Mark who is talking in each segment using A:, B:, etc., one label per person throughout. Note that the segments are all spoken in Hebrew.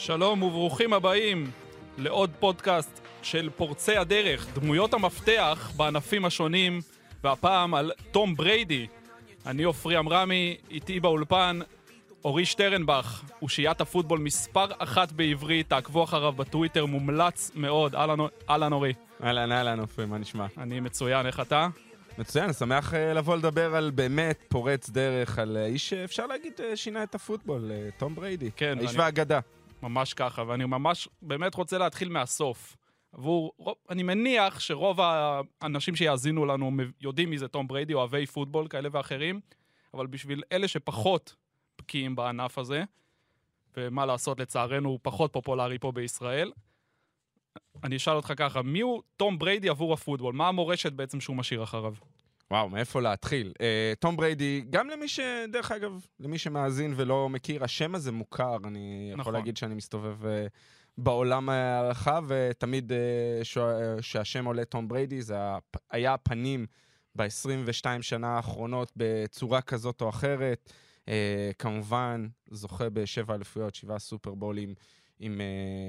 A: שלום וברוכים הבאים לעוד פודקאסט של פורצי הדרך, דמויות המפתח בענפים השונים, והפעם על תום בריידי. אני עופרי עמרמי, איתי באולפן אורי שטרנבך, אושיית הפוטבול מספר אחת בעברית, תעקבו אחריו בטוויטר, מומלץ מאוד. אהלן, אורי.
B: אהלן, אהלן, עופרי, מה נשמע?
A: אני מצוין, איך אתה?
B: מצוין, שמח אה, לבוא לדבר על באמת פורץ דרך, על אה, איש שאפשר להגיד אה, שינה את הפוטבול, תום בריידי.
A: כן,
B: האיש
A: ואני-
B: והאגדה.
A: ממש ככה, ואני ממש באמת רוצה להתחיל מהסוף. עבור, אני מניח שרוב האנשים שיאזינו לנו יודעים מי זה תום בריידי, אוהבי פוטבול כאלה ואחרים, אבל בשביל אלה שפחות בקיאים בענף הזה, ומה לעשות, לצערנו הוא פחות פופולרי פה בישראל, אני אשאל אותך ככה, מי הוא תום בריידי עבור הפוטבול? מה המורשת בעצם שהוא משאיר אחריו?
B: וואו, מאיפה להתחיל? אה, תום בריידי, גם למי ש... דרך אגב, למי שמאזין ולא מכיר, השם הזה מוכר. אני יכול
A: נכון.
B: להגיד שאני מסתובב אה, בעולם הרחב, ותמיד ש- אה, עולה תום בריידי, זה היה הפנים ב-22 שנה האחרונות בצורה כזאת או אחרת. כמובן, זוכה בשבע אליפויות, שבעה סופרבולים, עם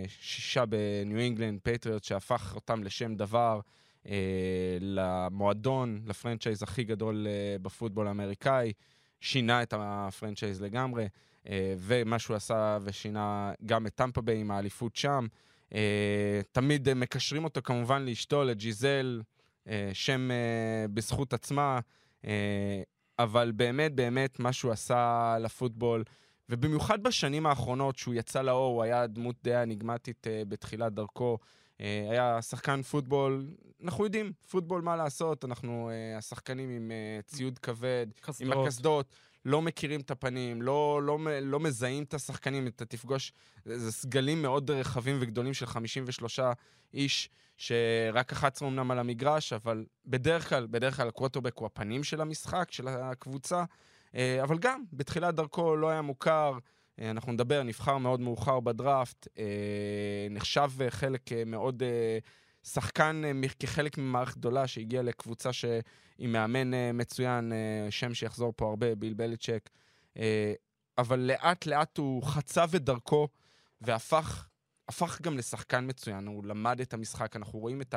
B: שישה בניו אינגלנד, פטריוטס, שהפך אותם לשם דבר. אה, למועדון, ל franchise הכי גדול אה, בפוטבול האמריקאי, שינה את ה franchise לגמרי, אה, ומה שהוא עשה ושינה גם את טמפה ביי עם האליפות שם. אה, תמיד אה, מקשרים אותו כמובן לאשתו, לג'יזל, אה, שם אה, בזכות עצמה, אה, אבל באמת באמת מה שהוא עשה לפוטבול, ובמיוחד בשנים האחרונות שהוא יצא לאור, הוא היה דמות די אניגמטית אה, בתחילת דרכו. אה, היה שחקן פוטבול, אנחנו יודעים, פוטבול מה לעשות, אנחנו אה, השחקנים עם אה, ציוד כבד, עם
A: קסדות.
B: הקסדות, לא מכירים את הפנים, לא, לא, לא מזהים את השחקנים, אתה תפגוש, זה סגלים מאוד רחבים וגדולים של 53 איש, שרק 11 אמנם על המגרש, אבל בדרך כלל, בדרך כלל הקווטרבק הוא הפנים של המשחק, של הקבוצה, אה, אבל גם, בתחילת דרכו לא היה מוכר. אה, אנחנו נדבר, נבחר מאוד מאוחר בדראפט, אה, נחשב אה, חלק מאוד... שחקן כחלק ממערכת גדולה שהגיע לקבוצה ש... עם מאמן מצוין, שם שיחזור פה הרבה, ביל בליצ'ק. אבל לאט לאט הוא חצב את דרכו והפך הפך גם לשחקן מצוין. הוא למד את המשחק, אנחנו רואים את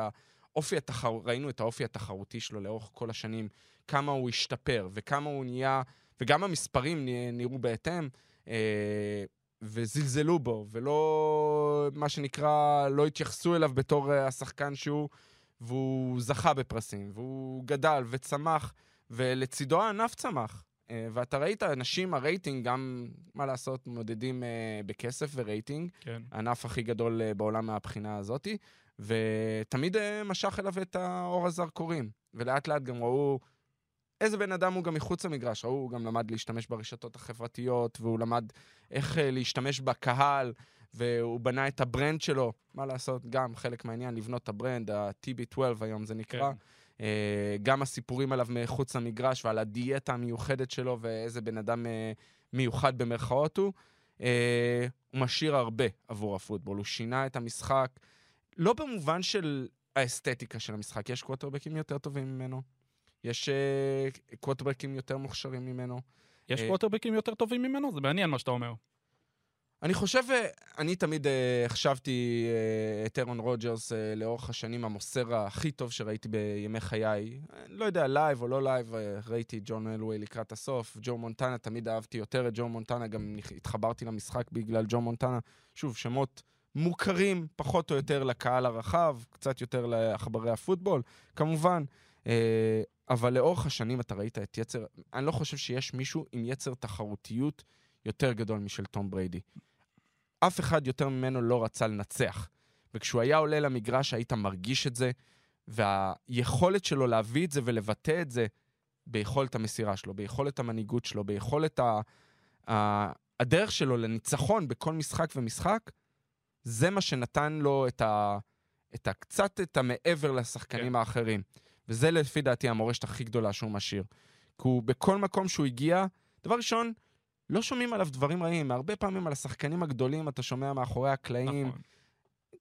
B: האופי התחר... ראינו את האופי התחרותי שלו לאורך כל השנים, כמה הוא השתפר וכמה הוא נהיה, וגם המספרים נראו בהתאם. אה, וזלזלו בו, ולא, מה שנקרא, לא התייחסו אליו בתור אה, השחקן שהוא, והוא זכה בפרסים, והוא גדל וצמח, ולצידו הענף צמח. אה, ואתה ראית, אנשים, הרייטינג, גם, מה לעשות, מודדים בכסף ורייטינג,
A: כן.
B: הענף הכי גדול בעולם מהבחינה הזאתי, ותמיד משך אליו את האור הזרקורים. ולאט לאט גם ראו איזה בן אדם הוא גם מחוץ למגרש. ראו, הוא גם למד להשתמש ברשתות החברתיות, והוא למד איך אה, להשתמש בקהל, והוא בנה את ה brand שלו. מה לעשות, גם חלק מהעניין, לבנות את ה brand, ה-TB12 היום זה נקרא.
A: כן.
B: אה, גם הסיפורים עליו מחוץ למגרש ועל הדיאטה המיוחדת שלו ואיזה בן אדם אה, מיוחד במרכאות הוא. הוא משאיר הרבה עבור הפוטבול, הוא שינה את המשחק, לא במובן של האסתטיקה של המשחק, יש קווטרבקים יותר טובים ממנו, יש אה, קווטרבקים יותר מוכשרים ממנו.
A: יש
B: אה,
A: קווטרבקים יותר טובים ממנו? זה מעניין מה שאתה אומר.
B: אני חושב, אה, אני תמיד אה, החשבתי אה, את ארון רוג'רס אה, לאורך השנים המוסר הכי טוב שראיתי בימי חיי. אה, לא יודע, live או לא live, אה, ראיתי את ג'ון אלווי לקראת הסוף. ג'ו מונטנה, תמיד אהבתי יותר את ג'ו מונטנה, גם התחברתי למשחק בגלל ג'ו מונטנה. שוב, שמות מוכרים פחות או יותר לקהל הרחב, קצת יותר לעכברי הפוטבול, כמובן. אה, אבל לאורך השנים אתה ראית את יצר, אני לא חושב שיש מישהו עם יצר תחרותיות יותר גדול משל תום בריידי. אף אחד יותר ממנו לא רצה לנצח. וכשהוא היה עולה למגרש היית מרגיש את זה, והיכולת שלו להביא את זה ולבטא את זה ביכולת המסירה שלו, ביכולת המנהיגות שלו, ביכולת ה... ה... הדרך שלו לניצחון בכל משחק ומשחק, זה מה שנתן לו את ה... את ה... קצת את המעבר לשחקנים
A: כן.
B: האחרים. וזה לפי דעתי המורשת הכי גדולה שהוא משאיר. כי הוא בכל מקום שהוא הגיע, דבר ראשון, לא שומעים עליו דברים רעים. הרבה פעמים על השחקנים הגדולים אתה שומע מאחורי הקלעים
A: נכון.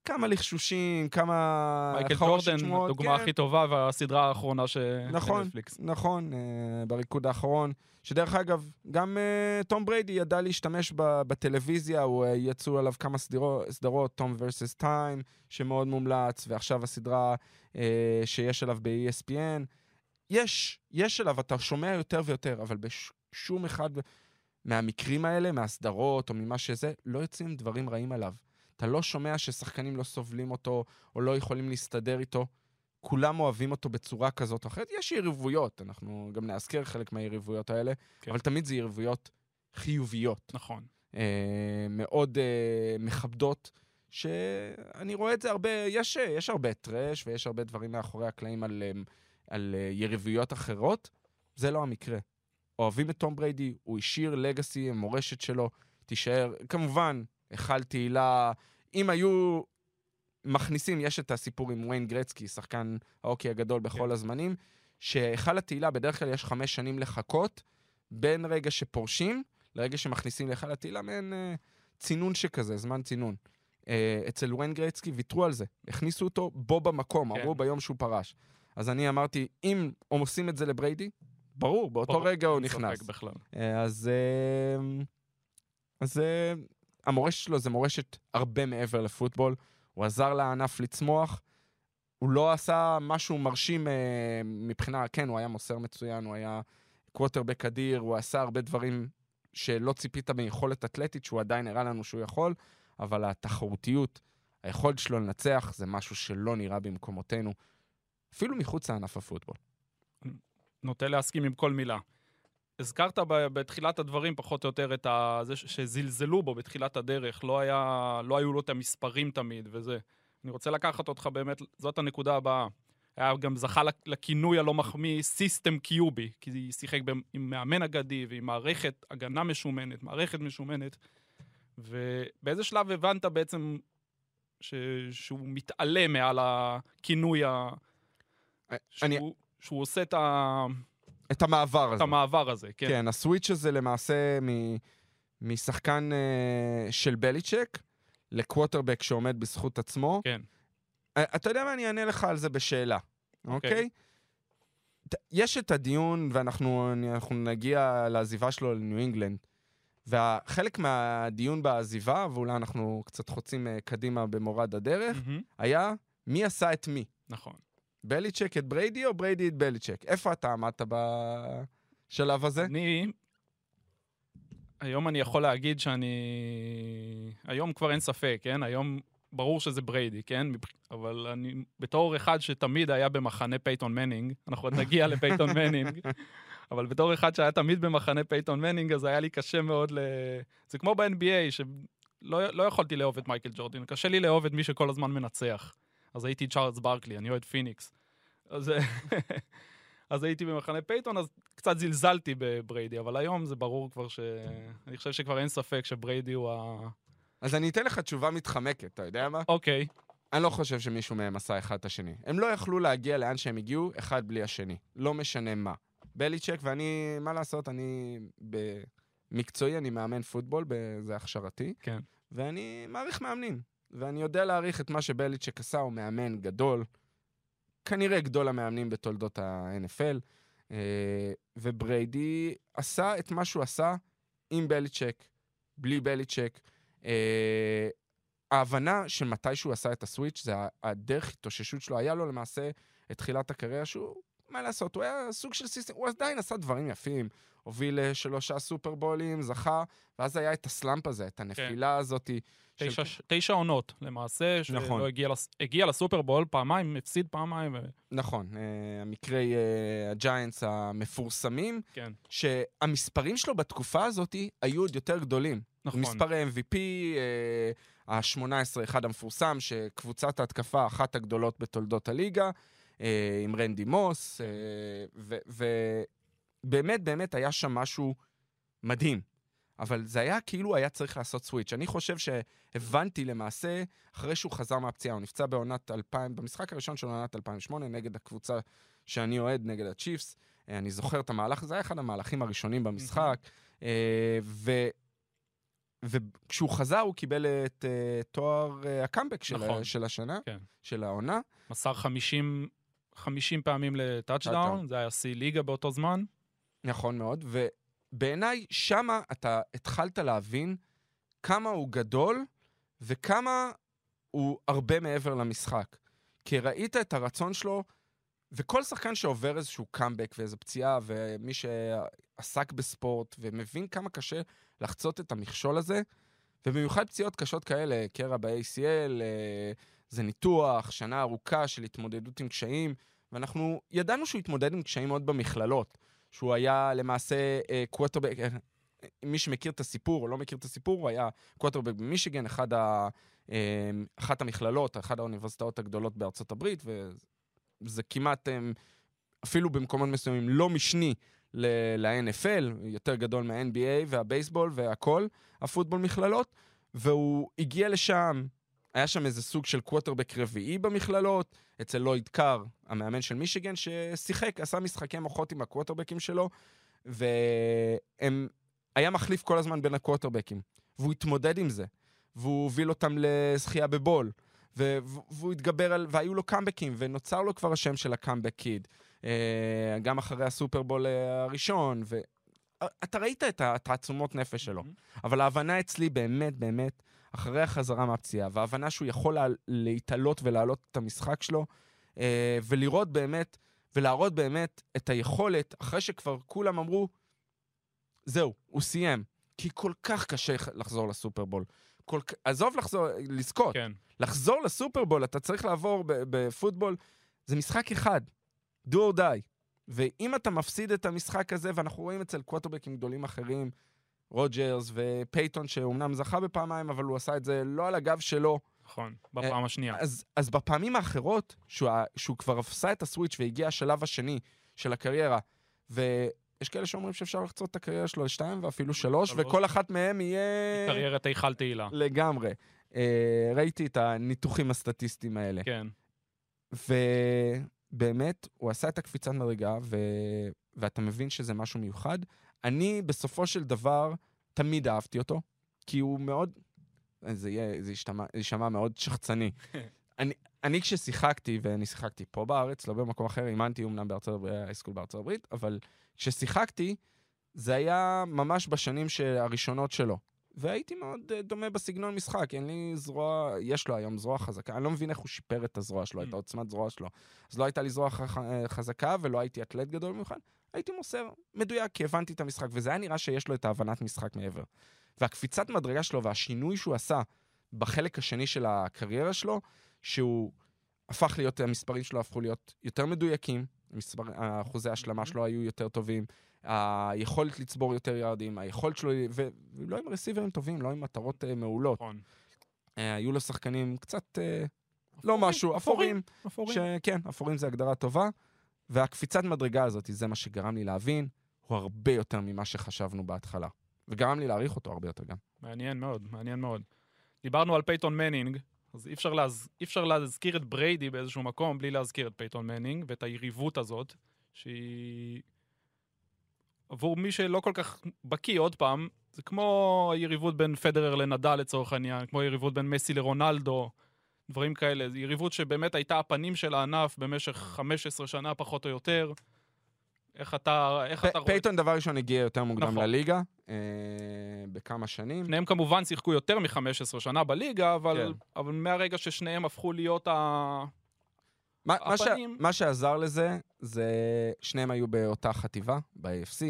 B: כמה לחשושים, כמה...
A: מייקל ג'ורדן, הדוגמה
B: כן.
A: הכי טובה והסדרה האחרונה של
B: נכון,
A: נטפליקס.
B: נכון, אה, בריקוד האחרון. שדרך אגב, גם אה, תום בריידי ידע להשתמש ב- בטלוויזיה, הוא, אה, יצאו עליו כמה סדרות, סדרות תום ורסס טיים, שמאוד מומלץ, ועכשיו הסדרה אה, שיש עליו ב-ESPN. יש, יש עליו, אתה שומע יותר ויותר, אבל בשום אחד מהמקרים האלה, מהסדרות או ממה שזה, לא יוצאים דברים רעים עליו. אתה לא שומע ששחקנים לא סובלים אותו, או לא יכולים להסתדר איתו. כולם אוהבים אותו בצורה כזאת או אחרת. יש יריבויות, אנחנו גם נאזכר חלק מהיריבויות האלה,
A: כן.
B: אבל תמיד זה יריבויות חיוביות,
A: נכון.
B: אה, מאוד אה, מכבדות, שאני רואה את זה הרבה, יש, יש הרבה טרש ויש הרבה דברים מאחורי הקלעים על, אה, על אה, יריבויות אחרות, זה לא המקרה. אוהבים את תום בריידי, הוא השאיר לגאסי, המורשת שלו תישאר, כמובן, היכל תהילה, אם היו מכניסים, יש את הסיפור עם ויין גרצקי, שחקן ההוקי הגדול בכל
A: כן.
B: הזמנים, שהיכל התהילה, בדרך כלל יש חמש שנים לחכות, בין רגע שפורשים לרגע שמכניסים להיכל התהילה, מעין אה, צינון שכזה, זמן צינון. אה, אצל ויין גרצקי ויתרו על זה, הכניסו אותו בו במקום,
A: כן.
B: אמרו ביום שהוא פרש. אז אני אמרתי, אם הם עושים את זה לבריידי, ברור, באותו
A: ברור,
B: רגע הוא נכנס.
A: בכלל.
B: אה, אז, אה, אז אה, המורשת שלו זה מורשת הרבה מעבר לפוטבול. הוא עזר לענף לצמוח. הוא לא עשה משהו מרשים אה, מבחינה, כן, הוא היה מוסר מצוין, הוא היה קווטרבק אדיר, הוא עשה הרבה דברים שלא ציפית מיכולת אתלטית, שהוא עדיין הראה לנו שהוא יכול, אבל התחרותיות, היכולת שלו לנצח, זה משהו שלא נראה במקומותינו, אפילו מחוץ לענף הפוטבול.
A: נוטה להסכים עם כל מילה. הזכרת בתחילת הדברים פחות או יותר את ה... זה שזלזלו בו בתחילת הדרך, לא, היה, לא היו לו את המספרים תמיד וזה. אני רוצה לקחת אותך באמת, זאת הנקודה הבאה. היה גם זכה לכ- לכינוי הלא מחמיא סיסטם קיובי, כי שיחק עם מאמן אגדי ועם מערכת הגנה משומנת, מערכת משומנת, ובאיזה שלב הבנת בעצם ש... שהוא מתעלה מעל הכינוי ה... שהוא,
B: אני,
A: שהוא עושה את, ה...
B: את המעבר
A: את
B: הזה.
A: המעבר הזה, כן.
B: כן, הסוויץ' הזה למעשה מ, משחקן uh, של בליצ'ק לקווטרבק שעומד בזכות עצמו.
A: כן.
B: אה, אתה יודע מה? אני אענה לך על זה בשאלה,
A: אוקיי.
B: אוקיי? ת- יש את הדיון, ואנחנו נגיע לעזיבה שלו לניו אינגלנד. וחלק מהדיון בעזיבה, ואולי אנחנו קצת חוצים אה, קדימה במורד הדרך,
A: מהמם.
B: היה מי עשה את מי.
A: נכון.
B: בליצ'ק את בריידי או בריידי את בליצ'ק? איפה אתה עמדת בשלב הזה?
A: אני... היום אני יכול להגיד שאני... היום כבר אין ספק, כן? היום ברור שזה בריידי, כן? אבל אני, בתור אחד שתמיד היה במחנה פייתון מנינג, אנחנו עוד נגיע לפייתון מנינג, אבל בתור אחד שהיה תמיד במחנה פייתון מנינג, אז היה לי קשה מאוד ל... זה כמו ב-NBA, שלא לא יכולתי לאהוב את מייקל ג'ורדן, קשה לי לאהוב את מי שכל הזמן מנצח. אז הייתי צ'ארלס ברקלי, אני אוהד פיניקס. אז, אז הייתי במחנה פייתון, אז קצת זלזלתי בבריידי, אבל היום זה ברור כבר ש... אני חושב שכבר אין ספק שבריידי הוא ה...
B: אז אני אתן לך תשובה מתחמקת, אתה יודע מה?
A: אוקיי,
B: אני לא חושב שמישהו מהם עשה אחד את השני. הם לא יכלו להגיע לאן שהם הגיעו, אחד בלי השני. לא משנה מה. בליצ'ק, ואני, מה לעשות, אני במקצועי, אני מאמן פוטבול, זה הכשרתי,
A: כן.
B: ואני מעריך מאמנים. ואני יודע להעריך את מה שבליצ'ק עשה, הוא מאמן גדול, כנראה גדול המאמנים בתולדות ה-NFL, אה, ובריידי עשה את מה שהוא עשה עם בליצ'ק, בלי בליצ'ק. אה, ההבנה של מתי שהוא עשה את ה switch, זה הדרך התאוששות שלו. היה לו למעשה את תחילת הקריירה שהוא, מה לעשות, הוא היה סוג של system, הוא עדיין עשה דברים יפים. הוביל לשלושה סופרבולים, זכה, ואז היה את ה slump הזה, את הנפילה הזאת. של-
A: תשע, תשע עונות למעשה,
B: נכון.
A: שלא הגיע, לס... הגיע לסופרבול פעמיים, הפסיד פעמיים, ו...
B: נכון, אה, המקרי אה, הג'יינטס המפורסמים,
A: כן,
B: שהמספרים שלו בתקופה הזאת היו עוד יותר גדולים.
A: נכון.
B: מספר ה-MVP, אה, ה-18, אחד המפורסם, שקבוצת ההתקפה, אחת הגדולות בתולדות הליגה, אה, עם רנדי מוס, ובאמת, באמת היה שם משהו מדהים. אבל זה היה כאילו היה צריך לעשות סוויץ'. אני חושב שהבנתי למעשה, אחרי שהוא חזר מהפציעה, הוא נפצע בעונת 2000, במשחק הראשון של עונת 2008, נגד הקבוצה שאני אוהד, נגד הצ'יפס. אה, אני זוכר את המהלך, זה היה אחד המהלכים הראשונים במשחק. אה, וכשהוא חזר הוא קיבל את אה, תואר אה, הקאמבק של,
A: נכון.
B: של השנה,
A: כן.
B: של העונה.
A: מסר 50, 50 פעמים לטאצ'דאון,
B: טאצ'דאון.
A: זה היה שיא ליגה באותו זמן.
B: נכון מאוד, ובעיניי שמה אתה התחלת להבין כמה הוא גדול וכמה הוא הרבה מעבר למשחק. כי ראית את הרצון שלו, וכל שחקן שעובר איזשהו קאמבק ואיזו פציעה, ומי שעסק בספורט ומבין כמה קשה לחצות את המכשול הזה, ובמיוחד פציעות קשות כאלה, קרע ב-ACL, אה, זה ניתוח, שנה ארוכה של התמודדות עם קשיים, ואנחנו ידענו שהוא התמודד עם קשיים מאוד במכללות. שהוא היה למעשה קווטרבק, מי שמכיר את הסיפור או לא מכיר את הסיפור, הוא היה קווטרבק במישיגן, אחד ה, אה, אחת המכללות, אחת האוניברסיטאות הגדולות בארצות הברית, וזה כמעט, אה, אפילו במקומות מסוימים, לא משני ל-NFL, יותר גדול מה-NBA והבייסבול והכל, הפוטבול מכללות, והוא הגיע לשם, היה שם איזה סוג של קווטרבק רביעי במכללות, אצל לויד קאר, המאמן של מישיגן, ששיחק, עשה משחקי מוחות עם הקווטרבקים שלו, והם... היה מחליף כל הזמן בין הקווטרבקים, והוא התמודד עם זה, והוא הוביל אותם לזכייה בבול, ו- והוא התגבר על... והיו לו קאמבקים, ונוצר לו כבר השם של הקאמבק קיד, אה, גם אחרי הסופרבול אה, הראשון, ואתה ראית את התעצומות נפש שלו. אבל ההבנה אצלי באמת, באמת, אחרי החזרה מהפציעה, וההבנה שהוא יכול לה, להתעלות ולהעלות את המשחק שלו, אה, ולראות באמת, ולהראות באמת את היכולת, אחרי שכבר כולם אמרו, זהו, הוא סיים. כי כל כך קשה לחזור לסופרבול. כל... עזוב לחזור, לזכות.
A: כן.
B: לחזור לסופרבול, אתה צריך לעבור בפוטבול, זה משחק אחד, do or die. ואם אתה מפסיד את המשחק הזה, ואנחנו רואים אצל קווטרבקים גדולים אחרים, רוג'רס ופייתון, שאומנם זכה בפעמיים, אבל הוא עשה את זה לא על הגב שלו.
A: נכון, בפעם השנייה.
B: אז, אז בפעמים האחרות, שהוא, שהוא כבר עשה את הסוויץ' והגיע השלב השני של הקריירה, ויש כאלה שאומרים שאפשר לחצות את הקריירה שלו לשתיים ואפילו שלוש,
A: שלוש.
B: וכל אחת מהם יהיה...
A: קריירת היכל תהילה.
B: לגמרי. אה, ראיתי את הניתוחים הסטטיסטיים האלה.
A: כן.
B: ובאמת, הוא עשה את הקפיצת מדרגה, ו... ואתה מבין שזה משהו מיוחד. אני, בסופו של דבר, תמיד אהבתי אותו, כי הוא מאוד... זה יהיה, זה ישתמע, זה יישמע מאוד שחצני. אני, אני כששיחקתי, ואני שיחקתי פה בארץ, לא במקום אחר, אימנתי אומנם בארצות הברית, הייסקול בארצות הברית, אבל כששיחקתי, זה היה ממש בשנים הראשונות שלו. והייתי מאוד אה, דומה בסגנון משחק, אין לי זרוע, יש לו היום זרוע חזקה, אני לא מבין איך הוא שיפר את הזרוע שלו, את
A: Mm.
B: העוצמת זרוע שלו. אז לא הייתה לי זרוע ח- אה, חזקה ולא הייתי אתלט גדול במיוחד, הייתי מוסר מדויק, כי הבנתי את המשחק, וזה היה נראה שיש לו את ההבנת משחק מעבר. והקפיצת מדרגה שלו והשינוי שהוא עשה בחלק השני של הקריירה שלו, שהוא הפך להיות, המספרים שלו הפכו להיות יותר מדויקים, המספר, אחוזי ההשלמה שלו היו יותר טובים, היכולת לצבור יותר יעדים, היכולת שלו, ולא עם רסיברים טובים, לא עם מטרות uh, מעולות.
A: נכון.
B: אה, היו לו שחקנים קצת, uh, לא משהו, אפורים.
A: אפורים.
B: שכן, אפורים זה הגדרה טובה, והקפיצת מדרגה הזאת, זה מה שגרם לי להבין, הוא הרבה יותר ממה שחשבנו בהתחלה. וגרם לי להעריך אותו הרבה יותר גם.
A: מעניין מאוד, מעניין מאוד. דיברנו על פייתון מנינג, אז אי אפשר, להז... אי אפשר להזכיר את בריידי באיזשהו מקום בלי להזכיר את פייתון מנינג ואת היריבות הזאת, שהיא... עבור מי שלא כל כך בקיא, עוד פעם, זה כמו היריבות בין פדרר לנדאל לצורך העניין, כמו היריבות בין מסי לרונלדו, דברים כאלה. זו יריבות שבאמת הייתה הפנים של הענף במשך 15 שנה פחות או יותר. איך אתה, איך אתה רואה?
B: פייתון דבר ראשון הגיע יותר מוקדם
A: נכון.
B: לליגה, אה, בכמה שנים.
A: שניהם כמובן שיחקו יותר מ-15 שנה בליגה, אבל,
B: כן.
A: אבל מהרגע ששניהם הפכו להיות ה...
B: מה, מה, ש...
A: הפנים-
B: מה שעזר לזה, זה שניהם היו באותה חטיבה, ב-AFC.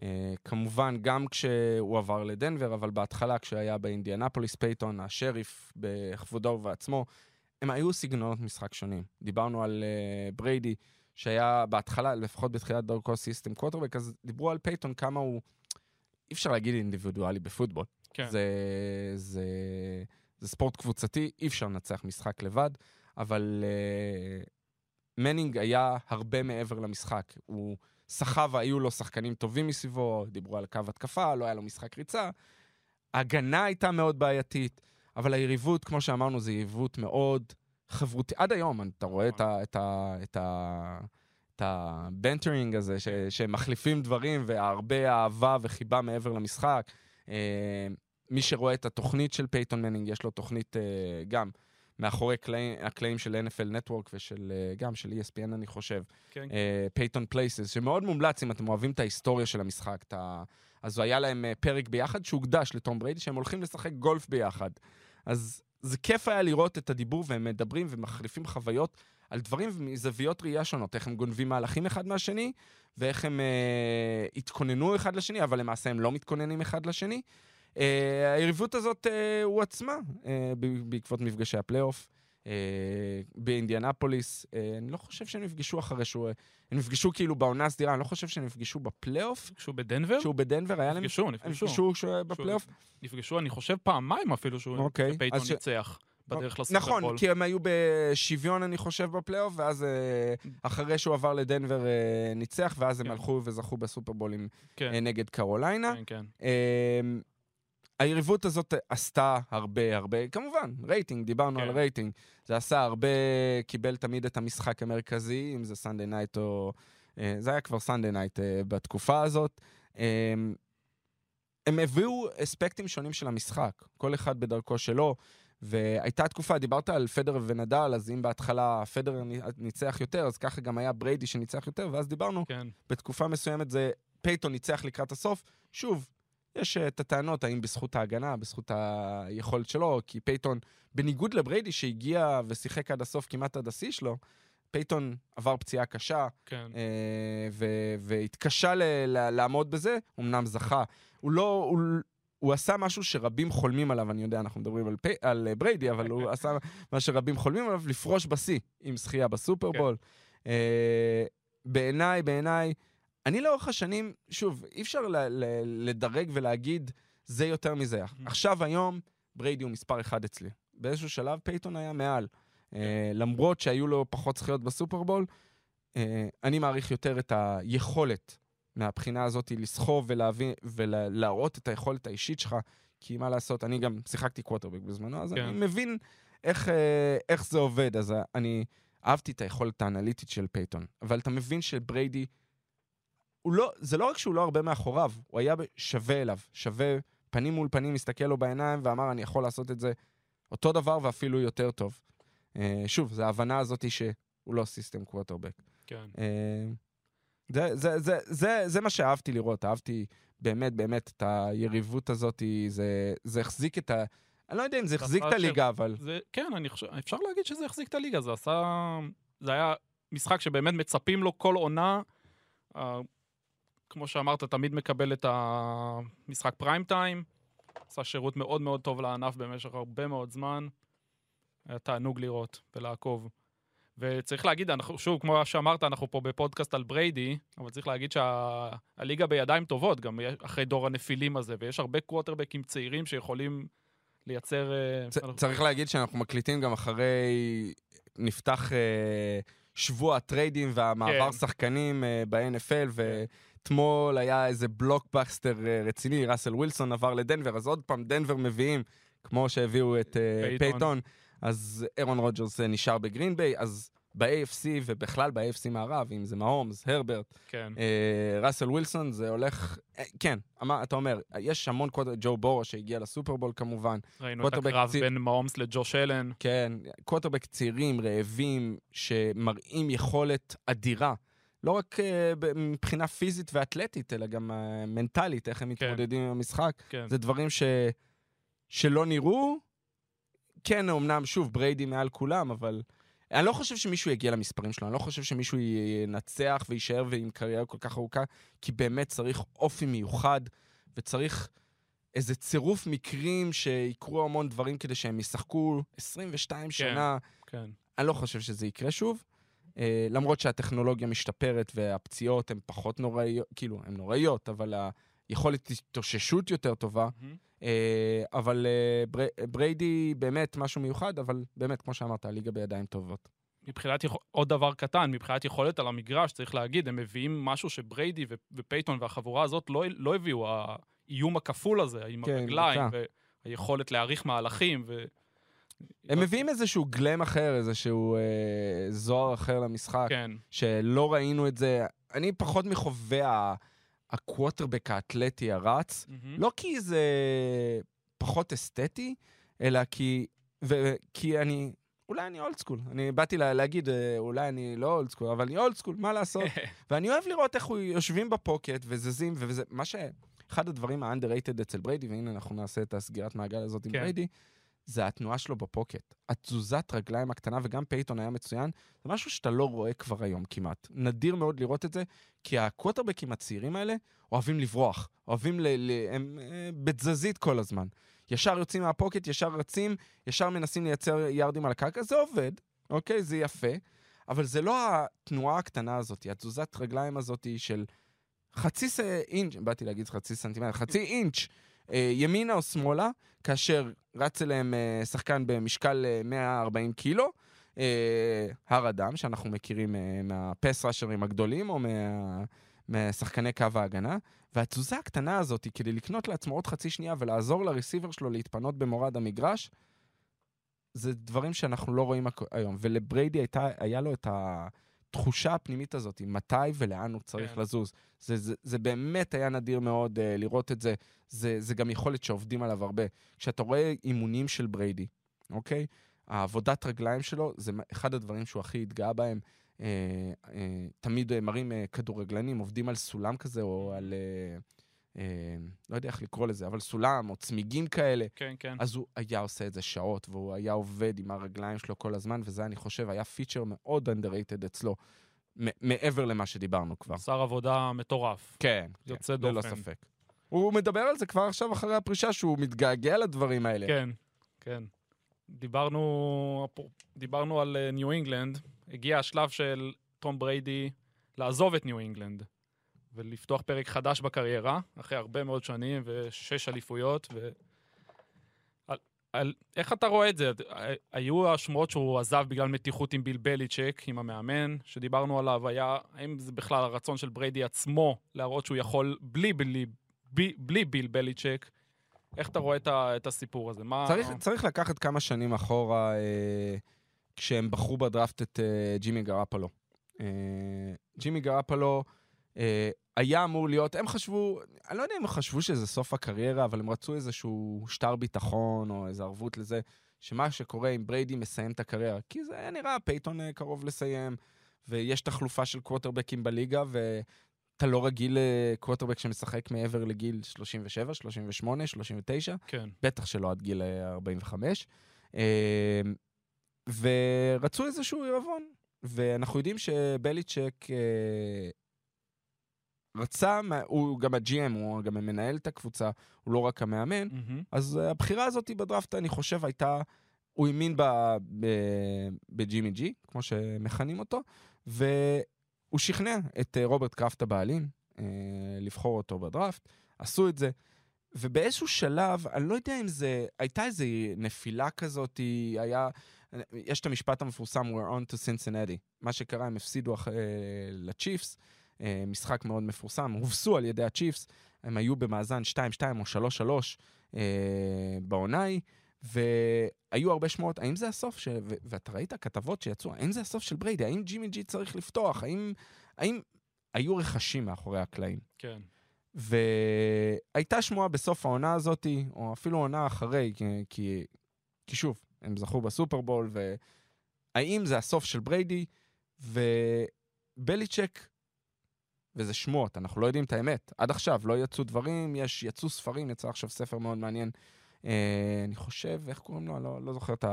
B: אה, כמובן, גם כשהוא עבר לדנבר, אבל בהתחלה, כשהיה באינדיאנפוליס פייתון, השריף בכבודו ובעצמו, הם היו סגנונות משחק שונים. דיברנו על אה, בריידי, שהיה בהתחלה, לפחות בתחילת דרכו system quarterback, אז דיברו על פייתון כמה הוא... אי אפשר להגיד אינדיבידואלי בפוטבול.
A: כן.
B: זה, זה, זה ספורט קבוצתי, אי אפשר לנצח משחק לבד, אבל אה, מנינג היה הרבה מעבר למשחק. הוא סחב, היו לו שחקנים טובים מסביבו, דיברו על קו התקפה, לא היה לו משחק ריצה. ההגנה הייתה מאוד בעייתית, אבל היריבות, כמו שאמרנו, זו יריבות מאוד חברותית. עד היום אתה רואה את ה... את ה, את ה את ה bantering הזה, ש, שמחליפים דברים, והרבה אהבה וחיבה מעבר למשחק. אה, מי שרואה את התוכנית של פייתון מנינג, יש לו תוכנית אה, גם מאחורי קלעים, הקלעים של NFL Network ושל, אה, גם של ESPN, אני חושב,
A: כן.
B: Peyton's Places, שמאוד מומלץ אם אתם אוהבים את ההיסטוריה של המשחק. את ה... אז היה להם אה, פרק ביחד שהוקדש לטום בריידי, שהם הולכים לשחק גולף ביחד. אז זה כיף היה לראות את הדיבור, והם מדברים ומחליפים חוויות על דברים מזוויות ראייה שונות, איך הם גונבים מהלכים אחד מהשני, ואיך הם אה, התכוננו אחד לשני, אבל למעשה הם לא מתכוננים אחד לשני. אה, היריבות הזאת אה, הועצמה אה, ב- בעקבות מפגשי הפלייאוף. אה, באינדיאנפוליס, אה, אני לא חושב שהם נפגשו אחרי שהוא... הם נפגשו כאילו בעונה הסדירה, אני לא חושב שהם נפגשו בפלייאוף.
A: כשהוא בדנבר?
B: כשהוא בדנבר, היה להם...
A: נפגשו,
B: הם
A: נפגשו.
B: נפגשו בפלייאוף?
A: נפגשו, אני חושב, פעמיים אפילו שהוא
B: אוקיי,
A: פייתון ניצח בדרך לסופרבול.
B: נכון, כי הם היו בשוויון, אני חושב, בפלייאוף, ואז אה, אחרי שהוא עבר לדנבר אה, ניצח, ואז הם
A: כן.
B: הלכו וזכו בסופרבולים אה,
A: כן,
B: נגד קרוליינה.
A: כן, כן.
B: היריבות הזאת עשתה הרבה הרבה, כמובן, רייטינג, דיברנו
A: כן.
B: על רייטינג. זה עשה הרבה, קיבל תמיד את המשחק המרכזי, אם זה Sunday night או... אה, זה היה כבר Sunday night בתקופה הזאת. אמ, הם הביאו אספקטים שונים של המשחק, כל אחד בדרכו שלו. והייתה תקופה, דיברת על פדר ונדל, אז אם בהתחלה פדר ניצח יותר, אז ככה גם היה בריידי שניצח יותר, ואז דיברנו
A: כן,
B: בתקופה מסוימת זה פייתון ניצח לקראת הסוף. שוב, יש אה, את הטענות האם בזכות ההגנה, בזכות היכולת שלו, כי פייתון, בניגוד לבריידי שהגיע ושיחק עד הסוף כמעט עד השיא שלו, פייתון עבר פציעה קשה
A: כן.
B: אה, ו- והתקשה ל- ל- לעמוד בזה, אמנם זכה. הוא לא... הוא, הוא עשה משהו שרבים חולמים עליו, אני יודע, אנחנו מדברים על, פי, על אה, בריידי, אבל הוא עשה מה שרבים חולמים עליו, לפרוש בשיא עם זכייה בסופרבול. אה, בעיניי, בעיניי, אני לאורך השנים, שוב, אי אפשר לדרג ולהגיד זה יותר מזה. עכשיו, היום, בריידי הוא מספר אחד אצלי. באיזשהו שלב פייתון היה מעל. אה, למרות שהיו לו פחות זכיות בסופרבול, אה, אני מעריך יותר את היכולת מהבחינה הזאת לסחוב ולהבין ולהראות את היכולת האישית שלך, כי מה לעשות, אני גם שיחקתי קווטרבק בזמנו, אז
A: כן.
B: אני מבין איך, אה, איך זה עובד, אז אני אהבתי את היכולת האנליטית של פייתון, אבל אתה מבין שבריידי, לא, זה לא רק שהוא לא הרבה מאחוריו, הוא היה שווה אליו, שווה פנים מול פנים, הסתכל לו בעיניים ואמר, אני יכול לעשות את זה אותו דבר ואפילו יותר טוב. אה, שוב, זו ההבנה הזאת שהוא לא סיסטם קווטרבק.
A: כן.
B: אה, זה, זה, זה, זה, זה מה שאהבתי לראות, אהבתי באמת באמת את היריבות הזאת, זה, זה החזיק את ה... אני לא יודע אם זה החזיק את הליגה, אבל...
A: זה, כן, אני חושב, אפשר להגיד שזה החזיק את הליגה, זה עשה... זה היה משחק שבאמת מצפים לו כל עונה. כמו שאמרת, תמיד מקבל את המשחק פריים טיים. עשה שירות מאוד מאוד טוב לענף במשך הרבה מאוד זמן. היה תענוג לראות ולעקוב. וצריך להגיד, אנחנו, שוב, כמו שאמרת, אנחנו פה בפודקאסט על בריידי, אבל צריך להגיד שהליגה בידיים טובות, גם אחרי דור הנפילים הזה, ויש הרבה קווטרבקים צעירים שיכולים לייצר... אה,
B: צ- צריך להגיד שאנחנו מקליטים גם אחרי... נפתח אה, שבוע הטריידים והמעבר
A: כן.
B: שחקנים אה, ב-NFL, ואתמול היה איזה בלוקבאסטר אה, רציני, ראסל ווילסון עבר לדנבר, אז עוד פעם דנבר מביאים, כמו שהביאו את אה,
A: פייתון.
B: אז אירון רוג'רס אה, נשאר בגרין ביי, אז ב-AFC ובכלל ב-AFC מערב, אם זה מהומס, הרברט,
A: כן.
B: אה, ראסל ווילסון, זה הולך... אה, כן, אמר- אתה אומר, יש המון קוטר, ג'ו בורו שהגיע לסופרבול כמובן,
A: ראינו את הקרב
B: צי-
A: בין מהומס לג'וש אלן.
B: כן, קווטרבק צעירים, רעבים, שמראים יכולת אדירה. לא רק אה, מבחינה פיזית ואתלטית, אלא גם אה, מנטלית, איך הם
A: כן.
B: מתמודדים עם המשחק.
A: כן.
B: זה דברים ש... שלא נראו. כן, אמנם, שוב, בריידי מעל כולם, אבל... אני לא חושב שמישהו יגיע למספרים שלו, אני לא חושב שמישהו ינצח ויישאר ועם קריירה כל כך ארוכה, כי באמת צריך אופי מיוחד, וצריך איזה צירוף מקרים שיקרו המון דברים כדי שהם ישחקו 22 שנה.
A: כן.
B: אני לא חושב שזה יקרה שוב. אה, למרות שהטכנולוגיה משתפרת והפציעות הן פחות נוראיות, כאילו, הן נוראיות, אבל היכולת התאוששות יותר טובה.
A: מהמם.
B: אה, אבל אה, בר... בריידי באמת משהו מיוחד, אבל באמת, כמו שאמרת, הליגה בידיים טובות.
A: מבחינת, יכול... עוד דבר קטן, מבחינת יכולת על המגרש, צריך להגיד, הם מביאים משהו שבריידי ו... ופייתון והחבורה הזאת לא, לא הביאו, האיום הכפול הזה, עם
B: כן,
A: הרגליים. והיכולת להעריך מהלכים, ו...
B: הם מביאים איזשהו גלם אחר, איזשהו אה, זוהר אחר למשחק,
A: כן,
B: שלא ראינו את זה. אני פחות מחובבי הקווטרבק האתלטי הרץ,
A: מהמם.
B: לא כי זה פחות אסתטי, אלא כי... ו, כי אני... אולי אני old school. אני באתי לה, להגיד, אה, אולי אני לא old school, אבל אני old school, מה לעשות? ואני אוהב לראות איך הוא יושבים ב pocket וזזים, וזה מה ש... אחד הדברים ה-underrated אצל בריידי, והנה אנחנו נעשה את הסגירת מעגל הזאת עם
A: כן.
B: בריידי, זה התנועה שלו ב pocket. התזוזת רגליים הקטנה, וגם פייתון היה מצוין, זה משהו שאתה לא רואה כבר היום כמעט. נדיר מאוד לראות את זה, כי הקווטרבקים הצעירים האלה אוהבים לברוח, אוהבים ל... ל הם אה, בתזזית כל הזמן. ישר יוצאים מה pocket, ישר רצים, ישר מנסים לייצר יארדים על הקרקע, זה עובד, אוקיי? זה יפה, אבל זה לא התנועה הקטנה הזאת, התזוזת רגליים הזאת של חצי ס... אינץ', באתי להגיד חצי סנטימטר, חצי אינץ' ימינה או שמאלה, כאשר רץ אליהם אה, שחקן במשקל אה, 140 קילו, אה, הר אדם, שאנחנו מכירים אה, מהפס ראשרים הגדולים, או מה... משחקני קו ההגנה, והתזוזה הקטנה הזאת, היא כדי לקנות לעצמו עוד חצי שנייה ולעזור לרסיבר שלו להתפנות במורד המגרש, זה דברים שאנחנו לא רואים היום. ולבריידי הייתה, היה לו את התחושה הפנימית הזאת, מתי ולאן הוא צריך
A: כן.
B: לזוז. זה, זה, זה באמת היה נדיר מאוד uh, לראות את זה. זה. זה גם יכולת שעובדים עליו הרבה. כשאתה רואה אימונים של בריידי, אוקיי? העבודת רגליים שלו, זה אחד הדברים שהוא הכי התגאה בהם. אה, אה, תמיד מראים אה, כדורגלנים, עובדים על סולם כזה, או על... אה, לא יודע איך לקרוא לזה, אבל סולם, או צמיגים כאלה.
A: כן, כן.
B: אז הוא היה עושה את זה שעות, והוא היה עובד עם הרגליים שלו כל הזמן, וזה, אני חושב, היה פיצ'ר מאוד underrated אצלו, מעבר למה שדיברנו כבר.
A: מוסר עבודה מטורף.
B: כן,
A: יוצא
B: ללא
A: דופן.
B: ספק. הוא מדבר על זה כבר עכשיו אחרי הפרישה, שהוא מתגעגע לדברים האלה.
A: כן, כן. דיברנו, דיברנו על ניו אינגלנד, הגיע השלב של תום בריידי לעזוב את ניו אינגלנד ולפתוח פרק חדש בקריירה, אחרי הרבה מאוד שנים ושש אליפויות. ו... על, על, איך אתה רואה את זה? היו השמועות שהוא עזב בגלל מתיחות עם ביל בליצ'ק, עם המאמן, שדיברנו עליו, היה, האם זה בכלל הרצון של בריידי עצמו להראות שהוא יכול בלי, בלי, בלי, בלי ביל בליצ'ק? איך אתה רואה את, ה, את הסיפור הזה? מה...
B: צריך, צריך לקחת כמה שנים אחורה, אה, כשהם בחרו בדראפט את אה, ג'ימי גרפלו. אה, ג'ימי גרפלו היה אמור להיות, הם חשבו, אני לא יודע אם הם חשבו שזה סוף הקריירה, אבל הם רצו איזשהו שטר ביטחון או איזו ערבות לזה, שמה שקורה אם בריידי מסיים את הקריירה. כי זה היה נראה, פייתון אה, קרוב לסיים, ויש תחלופה של קווטרבקים בליגה, ואתה לא רגיל לקווטרבק שמשחק מעבר לגיל 37, 38, 39.
A: כן.
B: בטח שלא עד גיל אה, 45. אה, ורצו איזשהו עירבון. ואנחנו יודעים שבליצ'ק אה, רצה, הוא גם ה-GM, הוא גם מנהל את הקבוצה, הוא לא רק המאמן.
A: מהמם.
B: אז אה, הבחירה הזאת בדראפט, אני חושב, הייתה... הוא האמין בג'ימי ג'י, כמו שמכנים אותו, והוא שכנע את אה, רוברט קראפט הבעלים אה, לבחור אותו בדראפט. עשו את זה. ובאיזשהו שלב, אני לא יודע אם זה... הייתה איזו נפילה כזאת, היה... יש את המשפט המפורסם, we're on to Cincinnati. מה שקרה, הם הפסידו. אה, לצ'יפס, משחק מאוד מפורסם, הובסו על ידי הצ'יפס, הם היו במאזן 2-2 או 3-3 אה, בעונה ההיא, והיו הרבה שמועות, האם זה הסוף, ש... ו... ואתה ראית כתבות שיצאו, האם זה הסוף של בריידי, האם ג'ימי ג'י צריך לפתוח, האם... האם... היו רכשים מאחורי הקלעים.
A: כן.
B: והייתה שמועה בסוף העונה הזאת, או אפילו עונה אחרי, כי, כי שוב, הם זכו בסופרבול, והאם זה הסוף של בריידי, ובליצ'ק, וזה שמועות, אנחנו לא יודעים את האמת. עד עכשיו לא יצאו דברים, יש, יצאו ספרים, יצא עכשיו ספר מאוד מעניין. אה, אני חושב, איך קוראים לו? לא, לא זוכר את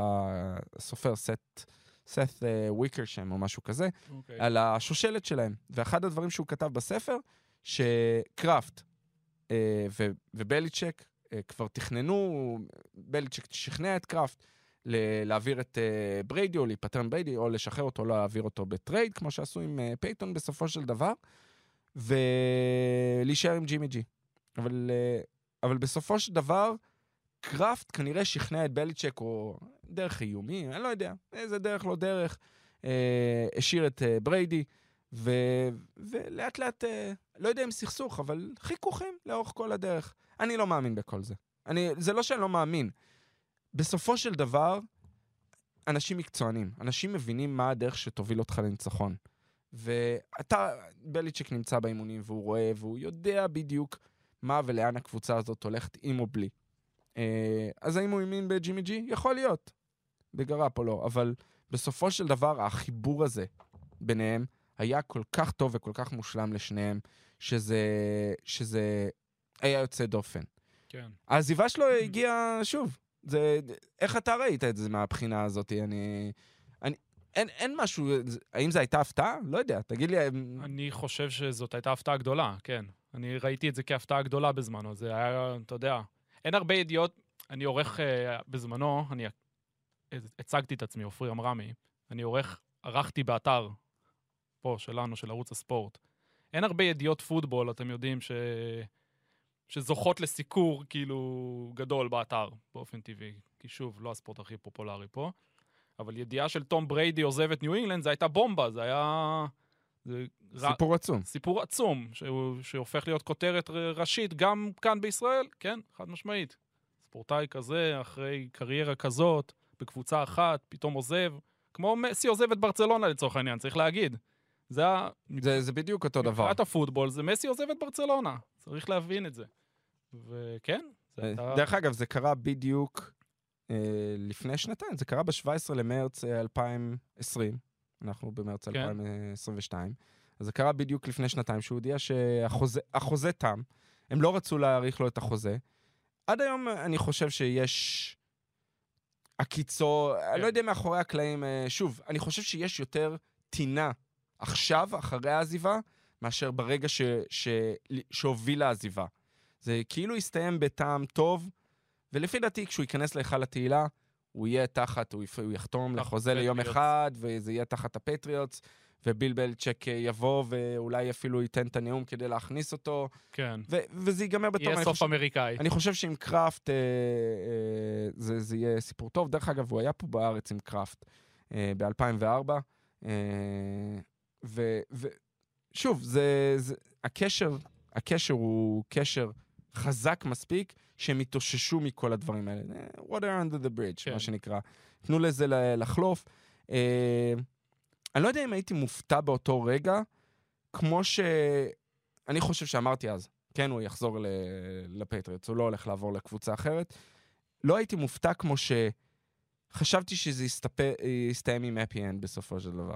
B: הסופר, סט, סט אה, וויקרשם או משהו כזה.
A: אוקיי.
B: על השושלת שלהם. ואחד הדברים שהוא כתב בספר, שקראפט אה, ו- ובליצ'ק אה, כבר תכננו, בליצ'ק שכנע את קראפט ל- להעביר את אה, בריידי או להיפטר מבריידי, או לשחרר אותו, להעביר אותו בטרייד, כמו שעשו עם אה, פייתון בסופו של דבר, ולהישאר עם ג'ימי ג'י. אבל, אה, אבל בסופו של דבר, קראפט כנראה שכנע את בליצ'ק, או דרך איומים, אני לא יודע, איזה דרך לא דרך, אה, השאיר את אה, בריידי, ו, ולאט לאט, אה, לא יודע אם סכסוך, אבל חיכוכים לאורך כל הדרך. אני לא מאמין בכל זה. אני, זה לא שאני לא מאמין. בסופו של דבר, אנשים מקצוענים, אנשים מבינים מה הדרך שתוביל אותך לניצחון. ואתה, בליצ'יק נמצא באימונים והוא רואה והוא יודע בדיוק מה ולאן הקבוצה הזאת הולכת, עם או בלי. אה, אז האם הוא האמין בג'ימי ג'י? יכול להיות. בגראפולו, אבל בסופו של דבר, החיבור הזה ביניהם היה כל כך טוב וכל כך מושלם לשניהם, שזה, שזה היה יוצא דופן.
A: כן.
B: העזיבה שלו הגיעה, שוב, זה, איך אתה ראית את זה מהבחינה הזאת? אני... אין, אין משהו, האם זו הייתה הפתעה? לא יודע, תגיד לי...
A: אני חושב שזאת הייתה הפתעה גדולה, כן. אני ראיתי את זה כהפתעה גדולה בזמנו. זה היה, אתה יודע, אין הרבה ידיעות. אני עורך uh, בזמנו, אני הצגתי את עצמי, עופרי אמרמי. אני עורך, ערכתי באתר פה שלנו, של ערוץ הספורט. אין הרבה ידיעות פוטבול, אתם יודעים, ש... שזוכות לסיקור כאילו גדול באתר, באופן טבעי. כי שוב, לא הספורט הכי פופולרי פה. אבל ידיעה של תום בריידי עוזב את ניו אינגלנד, זה הייתה בומבה, זה היה...
B: זה סיפור ר... עצום.
A: סיפור עצום, שהוא, שהופך להיות כותרת ראשית גם כאן בישראל, כן, חד משמעית. ספורטאי כזה, אחרי קריירה כזאת, בקבוצה אחת, פתאום עוזב, כמו מסי עוזב את ברצלונה לצורך העניין, צריך להגיד. זה, ה...
B: זה, זה בדיוק אותו דבר.
A: מבחינת הפוטבול, זה מסי עוזב את ברצלונה, צריך להבין את זה. וכן, זה
B: אה,
A: הייתה...
B: דרך אגב, זה קרה בדיוק לפני שנתיים, זה קרה ב-17 למרץ 2020, אנחנו במרץ כן. 2022. אז זה קרה בדיוק לפני שנתיים, שהוא הודיע שהחוזה תם, הם לא רצו להאריך לו את החוזה. עד היום אני חושב שיש עקיצות, כן. אני לא יודע מאחורי הקלעים, אה, שוב, אני חושב שיש יותר טינה עכשיו, אחרי העזיבה, מאשר ברגע ש, ש, שהוביל לעזיבה. זה כאילו הסתיים בטעם טוב, ולפי דעתי, כשהוא ייכנס להיכל התהילה, הוא יהיה תחת, הוא, הוא יחתום לחוזה ליום אחד, וזה יהיה תחת הפטריוטס, וביל בליצ'ק יבוא, ואולי אפילו ייתן את הנאום כדי להכניס אותו.
A: כן.
B: ו- וזה ייגמר בתור...
A: יהיה סוף חושב, אמריקאי.
B: אני חושב שעם קראפט אה, אה, זה, זה יהיה סיפור טוב. דרך אגב, הוא היה פה בארץ עם קראפט אה, ב-2004, אה, ושוב, זה, זה, הקשר, הקשר הוא קשר חזק מספיק, שהם יתאוששו מכל הדברים האלה. water under the bridge, כן. מה שנקרא. תנו לזה לחלוף. אה, אני לא יודע אם הייתי מופתע באותו רגע, כמו ש... אני חושב שאמרתי אז, כן, הוא יחזור לפטריוטס, הוא לא הולך לעבור לקבוצה אחרת. לא הייתי מופתע כמו שחשבתי שזה יסתפ... יסתיים עם happy end בסופו של דבר.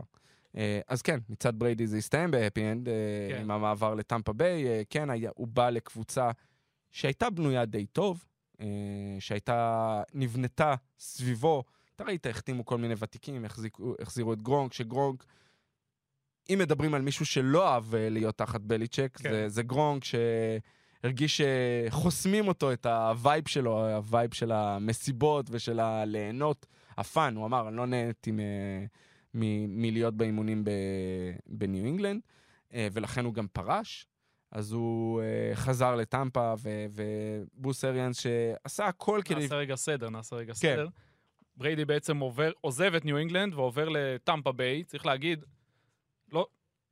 B: אה, אז כן, מצד בריידי זה הסתיים ב happy end, אה, כן. עם המעבר לטמפה ביי. אה, כן, היה, הוא בא לקבוצה שהייתה בנויה די טוב, שהייתה, נבנתה סביבו. אתה ראית, החתימו כל מיני ותיקים, החזיקו, החזירו את גרונק, שגרונק, אם מדברים על מישהו שלא אהב להיות תחת בליצ'ק, כן. זה, זה גרונק שהרגיש שחוסמים אותו, את ה vibe שלו, ה vibe של המסיבות ושל הליהנות, ה fun, הוא אמר, אני לא נהניתי מ... מלהיות באימונים בניו אינגלנד, אה, ולכן הוא גם פרש. אז הוא אה, חזר לטמפה, וברוס אריאנס שעשה הכל
A: כדי... נעשה רגע סדר, נעשה רגע כן. סדר. בריידי בעצם עובר, עוזב את ניו אינגלנד ועובר לטמפה ביי. צריך להגיד, לא,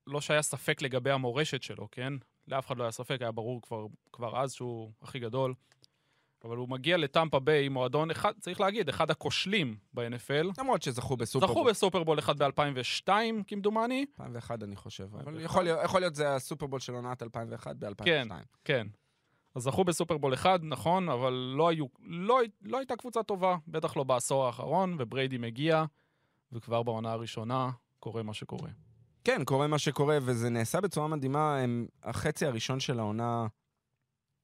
A: לא שהיה ספק לגבי המורשת שלו, כן? לאף אחד לא היה ספק, היה ברור כבר, כבר אז שהוא הכי גדול. אבל הוא מגיע לטמפה ביי, מועדון אחד, צריך להגיד, אחד הכושלים ב-NFL.
B: למרות שזכו בסופרבול.
A: זכו בסופרבול אחד ב-2002, כמדומני.
B: 2001 אני חושב, אבל יכול יכול להיות זה הסופרבול של עונת 2001 ב-2002.
A: כן, כן. אז זכו בסופרבול אחד, נכון, אבל לא, היו, לא, לא הייתה קבוצה טובה, בטח לא בעשור האחרון, ובריידי מגיע, וכבר בעונה הראשונה קורה מה שקורה.
B: כן, קורה מה שקורה, וזה נעשה בצורה מדהימה. הם, החצי הראשון של העונה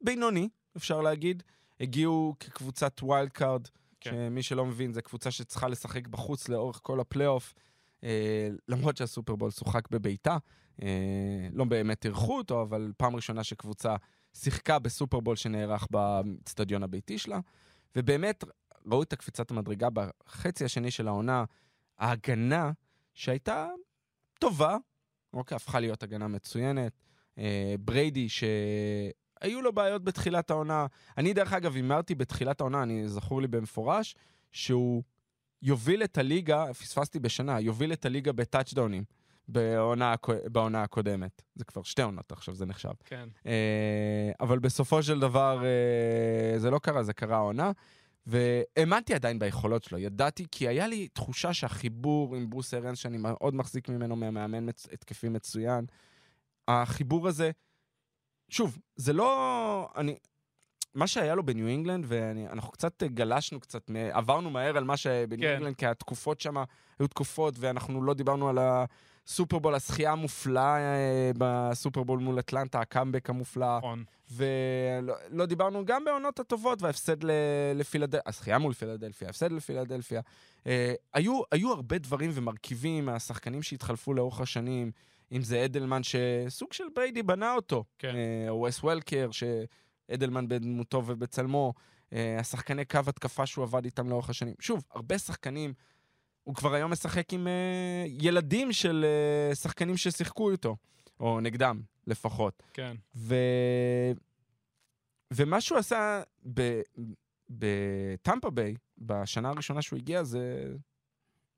B: בינוני, אפשר להגיד. הגיעו כקבוצת wild card, כן. שמי שלא מבין, זו קבוצה שצריכה לשחק בחוץ לאורך כל הפלייאוף, אה, למרות שהסופרבול שוחק בביתה. אה, לא באמת אירחו אותו, אבל פעם ראשונה שקבוצה שיחקה בסופרבול שנערך באצטדיון הביתי שלה. ובאמת, ראו את הקפיצת המדרגה בחצי השני של העונה, ההגנה שהייתה טובה, אוקיי, הפכה להיות הגנה מצוינת. אה, בריידי, ש... היו לו בעיות בתחילת העונה. אני, דרך אגב, הימרתי בתחילת העונה, אני זכור לי במפורש, שהוא יוביל את הליגה, פספסתי בשנה, יוביל את הליגה בטאצ'דאונים בעונה, בעונה הקודמת. זה כבר שתי עונות עכשיו, זה נחשב.
A: כן.
B: אה, אבל בסופו של דבר אה, זה לא קרה, זה קרה העונה. והאמנתי עדיין ביכולות שלו, ידעתי, כי היה לי תחושה שהחיבור עם ברוס ארנס, שאני מאוד מחזיק ממנו, מהמאמן התקפי מצוין, החיבור הזה, שוב, זה לא... אני... מה שהיה לו בניו אינגלנד, ואנחנו קצת גלשנו קצת, עברנו מהר על מה שבניו
A: כן.
B: אינגלנד, כי התקופות שם היו תקופות, ואנחנו לא דיברנו על הסופרבול, הזכייה המופלאה אה, בסופרבול מול אטלנטה, הקאמבק המופלא,
A: נכון.
B: ולא לא דיברנו גם בעונות הטובות, וההפסד לפילדלפיה, הזכייה מול פילדלפיה, ההפסד לפילדלפיה. אה, היו, היו הרבה דברים ומרכיבים מהשחקנים שהתחלפו לאורך השנים, אם זה אדלמן, שסוג של בריידי בנה אותו,
A: כן.
B: אה, או וס וולקר, שאדלמן בדמותו ובצלמו, אה, השחקני קו התקפה שהוא עבד איתם לאורך השנים. שוב, הרבה שחקנים, הוא כבר היום משחק עם אה, ילדים של אה, שחקנים ששיחקו איתו, או נגדם לפחות.
A: כן.
B: ו... ומה שהוא עשה ב... בטמפה ביי, בשנה הראשונה שהוא הגיע, זה...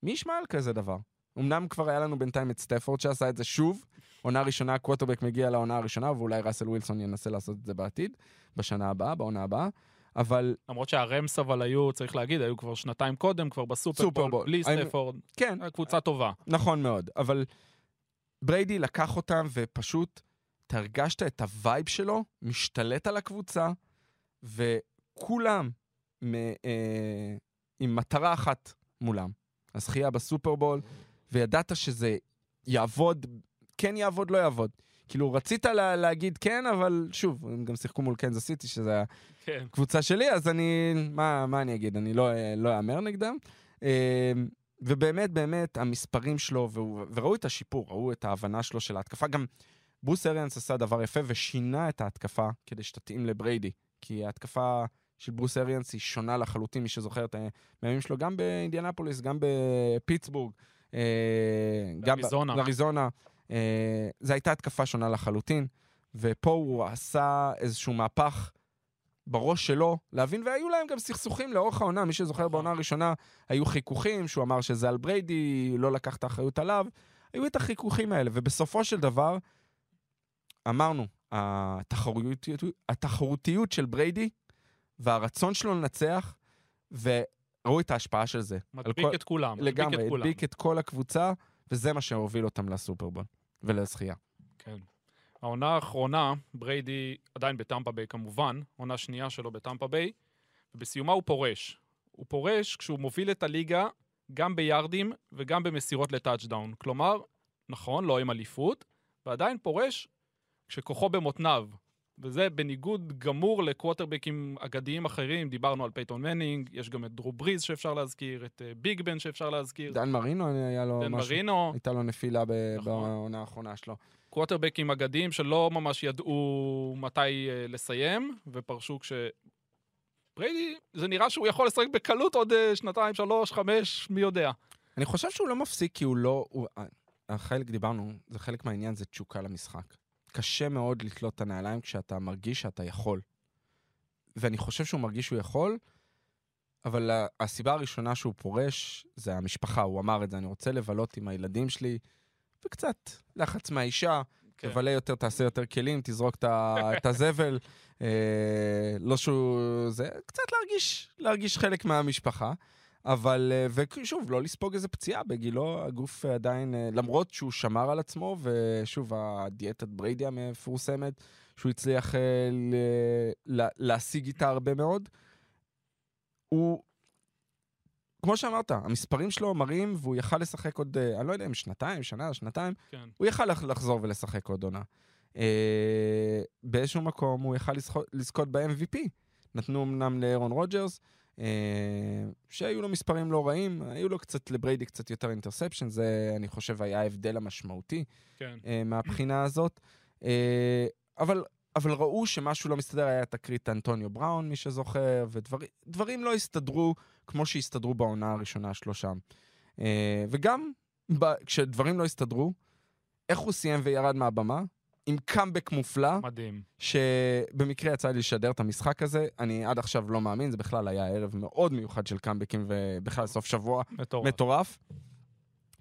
B: מי ישמע על כזה דבר? אמנם כבר היה לנו בינתיים את סטפורד שעשה את זה שוב. עונה ראשונה, קווטרבק מגיע לעונה הראשונה, ואולי ראסל ווילסון ינסה לעשות את זה בעתיד, בשנה הבאה, בעונה הבאה. אבל
A: למרות שהראמס אבל היו, צריך להגיד, היו כבר שנתיים קודם, כבר בסופרבול,
B: סופרבול.
A: בלי סטפורד.
B: כן,
A: קבוצה טובה.
B: נכון מאוד. אבל בריידי לקח אותם ופשוט, אתה הרגשת את ה vibe שלו משתלט על הקבוצה, וכולם מ, אה, עם מטרה אחת מולם, הזכייה בסופרבול, וידעת שזה יעבוד, כן יעבוד, לא יעבוד. כאילו, רצית לה, להגיד כן, אבל שוב, הם גם שיחקו מול קנזס סיטי, שזה
A: כן.
B: הקבוצה שלי, אז אני, מה, מה אני אגיד? אני לא לא אאמר נגדם. אה, ובאמת, באמת, המספרים שלו, והוא, וראו את השיפור, ראו את ההבנה שלו של ההתקפה. גם ברוס אריאנס עשה דבר יפה ושינה את ההתקפה כדי שתתאים לבריידי. כי ההתקפה של ברוס אריאנס היא שונה לחלוטין, מי שזוכר את הימים שלו, גם באינדיאנפוליס, גם בפיטסבורג, גם
A: באריזונה.
B: באריזונה. אה, זו הייתה התקפה שונה לחלוטין, ופה הוא עשה איזשהו מהפך בראש שלו להבין, והיו להם גם סכסוכים לאורך העונה. מי שזוכר בעונה הראשונה, היו חיכוכים, שהוא אמר שזה על בריידי, לא לקח את האחריות עליו. היו את החיכוכים האלה, ובסופו של דבר, אמרנו, התחרותיות, התחרותיות של בריידי והרצון שלו לנצח, וראו את ההשפעה של זה.
A: מדביק
B: כל-
A: את כולם.
B: לגמרי,
A: את.
B: הדביק את כל הקבוצה, וזה מה שהוביל אותם לסופרבול ולזכייה.
A: כן. העונה האחרונה, בריידי עדיין בטמפה ביי כמובן, עונה שנייה שלו בטמפה ביי, ובסיומה הוא פורש. הוא פורש כשהוא מוביל את הליגה גם ביארדים וגם במסירות לטאצ'דאון. כלומר, נכון, לא עם אליפות, ועדיין פורש כשכוחו במותניו. וזה בניגוד גמור לקווטרבקים אגדיים אחרים, דיברנו על פייטון מנינג, יש גם את דרו בריז שאפשר להזכיר, את אה, ביג בן שאפשר להזכיר,
B: דן מרינו היה לו
A: דן
B: משהו,
A: מרינו,
B: הייתה לו נפילה ב-
A: נכון.
B: בעונה האחרונה שלו.
A: קווטרבקים אגדיים שלא ממש ידעו מתי אה, לסיים, ופרשו כש... בריידי, זה נראה שהוא יכול לשחק בקלות עוד אה, שנתיים, שלוש, חמש, מי יודע.
B: אני חושב שהוא לא מפסיק כי הוא לא... הוא, החלק, דיברנו, זה חלק מהעניין, זה תשוקה למשחק. קשה מאוד לתלות את הנעליים כשאתה מרגיש שאתה יכול. ואני חושב שהוא מרגיש שהוא יכול, אבל הסיבה הראשונה שהוא פורש זה המשפחה, הוא אמר את זה, אני רוצה לבלות עם הילדים שלי, וקצת לחץ מהאישה,
A: כן.
B: תבלה יותר, תעשה יותר כלים, תזרוק את הזבל. אה, לא שהוא... זה קצת להרגיש, להרגיש חלק מהמשפחה. אבל, אה, ושוב, לא לספוג איזה פציעה בגילו, הגוף עדיין, אה, למרות שהוא שמר על עצמו, ושוב, הדיאטת בריידי המפורסמת, שהוא הצליח אה, ל- לה- להשיג איתה הרבה מאוד, הוא, כמו שאמרת, המספרים שלו מראים, והוא יכל לשחק עוד, אני לא יודע אם שנתיים, שנה, שנתיים,
A: כן.
B: הוא יכל לח- לחזור ולשחק עוד עונה. אה, באיזשהו מקום הוא יכל לזכות, ב-MVP. נתנו אמנם לאירון רוג'רס, שהיו לו מספרים לא רעים, היו לו קצת, לבריידי קצת יותר אינטרספשן, זה אני חושב היה ההבדל המשמעותי
A: כן.
B: אה, מהבחינה הזאת. אה, אבל, אבל ראו שמשהו לא מסתדר, היה תקרית אנטוניו בראון, מי שזוכר, ודברים לא הסתדרו כמו שהסתדרו בעונה הראשונה שלו שם. אה, וגם כשדברים לא הסתדרו, איך הוא סיים וירד מהבמה? עם קאמבק מופלא,
A: מדהים.
B: שבמקרה יצא לי לשדר את המשחק הזה, אני עד עכשיו לא מאמין, זה בכלל היה ערב מאוד מיוחד של קאמבקים ובכלל סוף שבוע
A: מטורף.
B: מטורף.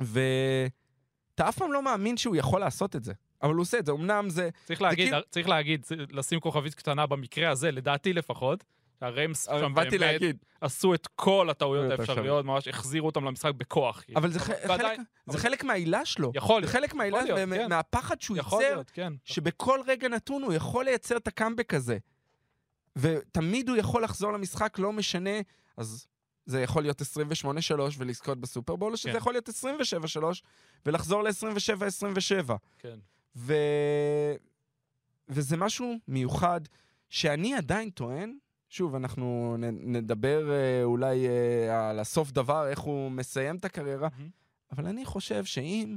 B: ואתה אף פעם לא מאמין שהוא יכול לעשות את זה, אבל הוא עושה את זה. אמנם זה...
A: צריך להגיד,
B: כאילו-
A: צריך להגיד, לשים כוכבית קטנה במקקרה הזה, לדעתי לפחות, הרמס שם
B: באתי
A: באמת
B: להגיד.
A: עשו את כל הטעויות האפשריות, ממש החזירו אותם למשחק בכוח.
B: אבל זה.
A: ועדיין-
B: חלק, זה
A: אבל-
B: חלק מהעילה שלו.
A: יכול
B: זה
A: להיות,
B: חלק מהעילה,
A: כן.
B: מהפחד שהוא
A: יכול
B: ייצר,
A: להיות, כן.
B: שבכל רגע נתון הוא יכול לייצר את הקאמבק הזה. ותמיד הוא יכול לחזור למשחק, לא משנה, אז זה יכול להיות 28-3 ולזכות בסופרבול, או שזה
A: כן.
B: יכול להיות 27-3 ולחזור ל-27-27.
A: כן.
B: ו... וזה משהו מיוחד שאני עדיין טוען, שוב, אנחנו נדבר אה, אולי אה, על הסוף דבר, איך הוא מסיים את הקריירה,
A: מהמם.
B: אבל אני חושב שאם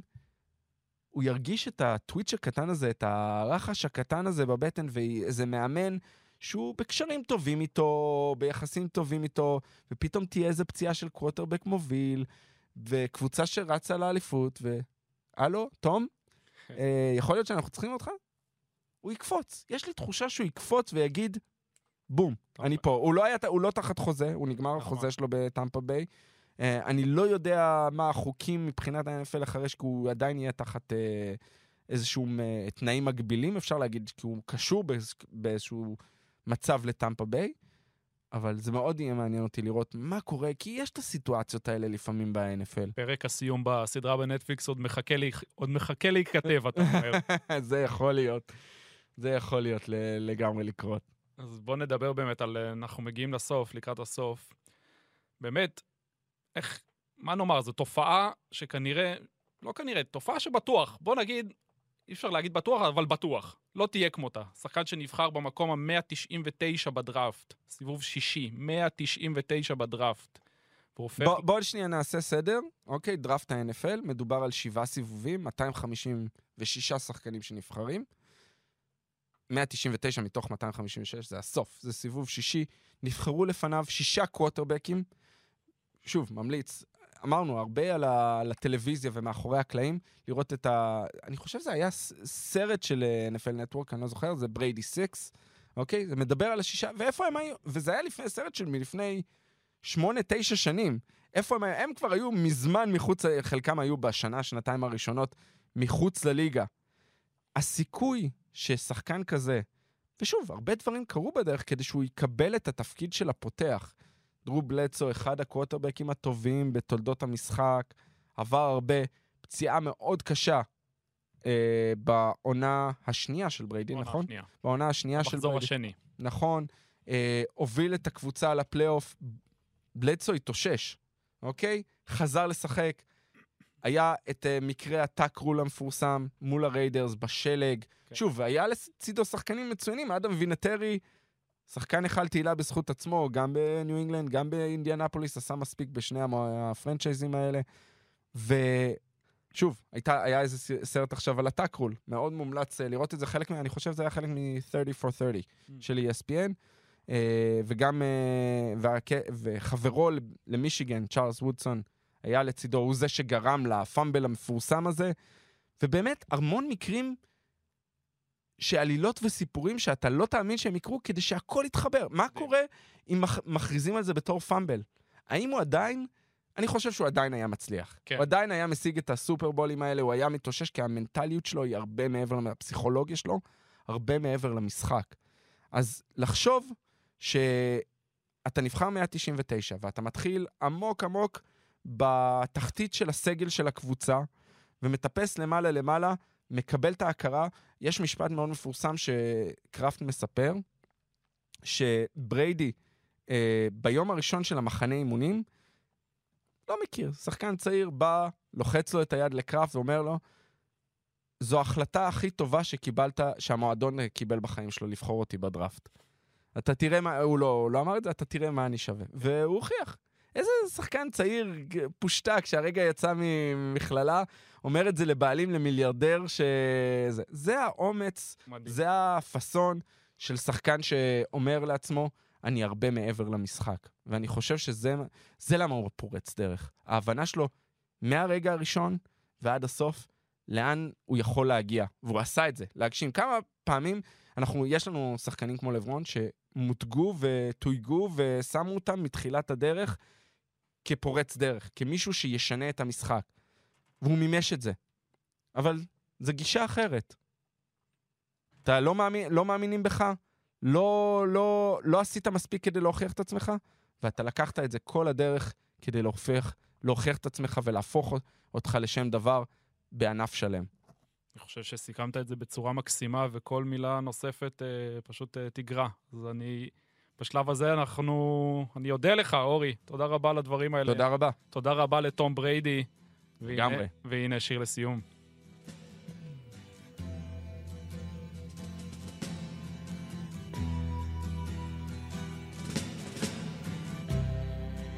B: הוא ירגיש את הטוויץ' הקטן הזה, את הרחש הקטן הזה בבטן, ואיזה מאמן שהוא בקשרים טובים איתו, ביחסים טובים איתו, ופתאום תהיה איזה פציעה של קווטרבק מוביל, וקבוצה שרצה לאליפות, ו... הלו, תום? אה, יכול להיות שאנחנו צריכים אותך? הוא יקפוץ. יש לי תחושה שהוא יקפוץ ויגיד, בום,
A: טוב.
B: אני פה. הוא לא, היה, הוא לא תחת חוזה, הוא נגמר
A: נכון.
B: החוזה שלו בטמפה ביי. Uh, אני לא יודע מה החוקים מבחינת ה-NFL אחרי שהוא עדיין יהיה תחת uh, איזשהו uh, תנאים מגבילים, אפשר להגיד, כי הוא קשור באיז, באיזשהו מצב לטמפה ביי, אבל זה מאוד יהיה מעניין אותי לראות מה קורה, כי יש את הסיטואציות האלה לפעמים ב-NFL.
A: פרק הסיום בסדרה בנטפליקס עוד מחכה לי- עוד מחכה להיכתב, אתה אומר.
B: זה יכול להיות. זה יכול להיות לגמרי לקרות.
A: אז בואו נדבר באמת על... אנחנו מגיעים לסוף, לקראת הסוף. באמת, איך... מה נאמר, זו תופעה שכנראה... לא כנראה, תופעה שבטוח. בוא נגיד, אי אפשר להגיד בטוח, אבל בטוח. לא תהיה כמותה. שחקן שנבחר במקום ה-199 בדראפט, סיבוב שישי, 199 בדראפט. הופך...
B: בוא, בוא שנייה נעשה סדר, אוקיי? דראפט ה-NFL, מדובר על שבעה סיבובים, 256 שחקנים שנבחרים. 199 מתוך 256, זה הסוף, זה סיבוב שישי. נבחרו לפניו שישה קווטרבקים. שוב, ממליץ, אמרנו הרבה על, ה, על הטלוויזיה ומאחורי הקלעים, לראות את ה... אני חושב שזה היה סרט של אה, NFL Network, אני לא זוכר, זה בריידי 6, אוקיי? זה מדבר על השישה, ואיפה הם היו? וזה היה לפני, סרט של מלפני שמונה, תשע שנים. איפה הם היו? הם כבר היו מזמן מחוץ, חלקם היו בשנה, שנתיים הראשונות, מחוץ לליגה. הסיכוי ששחקן כזה, ושוב, הרבה דברים קרו בדרך כדי שהוא יקבל את התפקיד של הפותח. דרו בלדסו, אחד הקווטרבקים הטובים בתולדות המשחק, עבר הרבה, פציעה מאוד קשה אה, בעונה השנייה של בריידי,
A: עונה
B: נכון?
A: שנייה.
B: בעונה השנייה של בריידי.
A: השני.
B: נכון, אה, הוביל את הקבוצה לפלייאוף, בלדסו התאושש, אוקיי? חזר לשחק. היה את אה, מקרה ה tuck rule המפורסם מול הריידרס בשלג.
A: כן.
B: שוב, היה לצידו שחקנים מצוינים, אדם וינטיירי, שחקן היכל תהילה בזכות עצמו, גם בניו אינגלנד, גם באינדיאנפוליס, עשה מספיק בשני הפרנצ'ייזים האלה. ושוב, הייתה, היה איזה סרט עכשיו על ה tuck rule, מאוד מומלץ אה, לראות את זה, חלק, אני חושב שזה היה חלק מ-30 for 30 של E ESPN, אה, וגם, והרק- וחברו למישיגן, צ'ארלס וודסון, היה לצידו, הוא זה שגרם לפאמבל המפורסם הזה, ובאמת, המון מקרים שעלילות וסיפורים שאתה לא תאמין שהם יקרו, כדי שהכל יתחבר. מה קורה אם מכ- מכריזים על זה בתור פאמבל? האם הוא עדיין... אני חושב שהוא עדיין היה מצליח.
A: כן.
B: הוא עדיין היה משיג את הסופרבולים האלה, הוא היה מתאושש, כי המנטליות שלו היא הרבה מעבר, הפסיכולוגיה שלו, הרבה מעבר למשחק. אז לחשוב שאתה נבחר 199 ואתה מתחיל עמוק עמוק בתחתית של הסגל של הקבוצה, ומטפס למעלה למעלה, מקבל את ההכרה. יש משפט מאוד מפורסם שקראפט מספר, שבריידי, אה, ביום הראשון של המחנה אימונים, לא מכיר. שחקן צעיר בא, לוחץ לו את היד לקראפט ואומר לו, זו ההחלטה הכי טובה שקיבלת, שהמועדון אה, קיבל בחיים שלו, לבחור אותי בדראפט. אתה תראה מה, הוא לא, הוא לא אמר את זה, אתה תראה מה אני שווה. והוא הוכיח. איזה שחקן צעיר, פושטק, שהרגע יצא ממכללה, אומר את זה לבעלים למיליארדר ש... זה, האומץ,
A: מדהים.
B: זה הפאסון של שחקן שאומר לעצמו, אני הרבה מעבר למשחק. ואני חושב שזה זה למה הוא פורץ דרך. ההבנה שלו מהרגע הראשון ועד הסוף, לאן הוא יכול להגיע. והוא עשה את זה, להגשים. כמה פעמים, אנחנו, יש לנו שחקנים כמו לברון שמותגו ותויגו ושמו אותם מתחילת הדרך כפורץ דרך, כמישהו שישנה את המשחק. והוא מימש את זה. אבל זו גישה אחרת. אתה לא, מאמין, לא מאמינים בך, לא, לא, לא עשית מספיק כדי להוכיח את עצמך, ואתה לקחת את זה כל הדרך כדי להוכיח, להוכיח את עצמך ולהפוך אותך לשם דבר בענף שלם.
A: אני חושב שסיכמת את זה בצורה מקסימה, וכל מילה נוספת אה, פשוט אה, תגרע. אז אני בשלב הזה אנחנו... אני אודה לך, אורי. תודה רבה על הדברים האלה.
B: תודה רבה.
A: תודה רבה לתום בריידי. והנה-
B: לגמרי.
A: והנה שיר לסיום.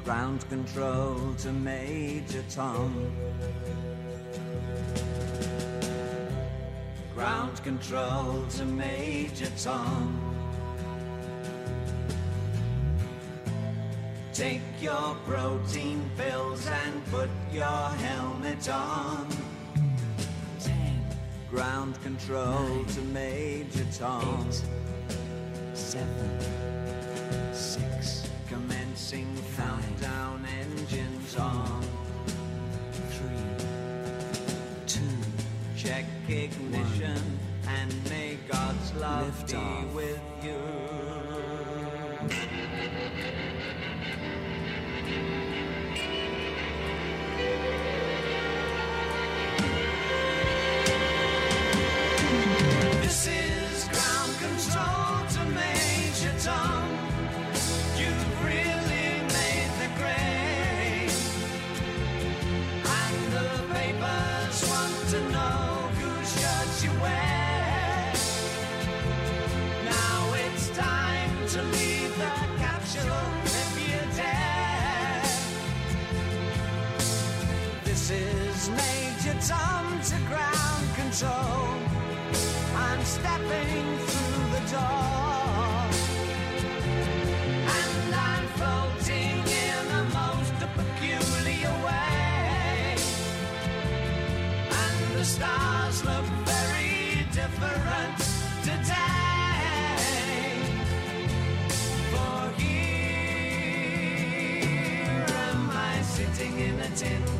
C: Ground control to Major Tom. Ground control to Major Tom. Take your protein pills and put your helmet on. Ten. Ground control to Major Tom. seven, six. Commencing countdown engines on. Three, two. Check ignition and may God's love be with control. I'm stepping through the door. And I'm floating in a most peculiar way. And the stars look very different today. For here am I sitting in a tin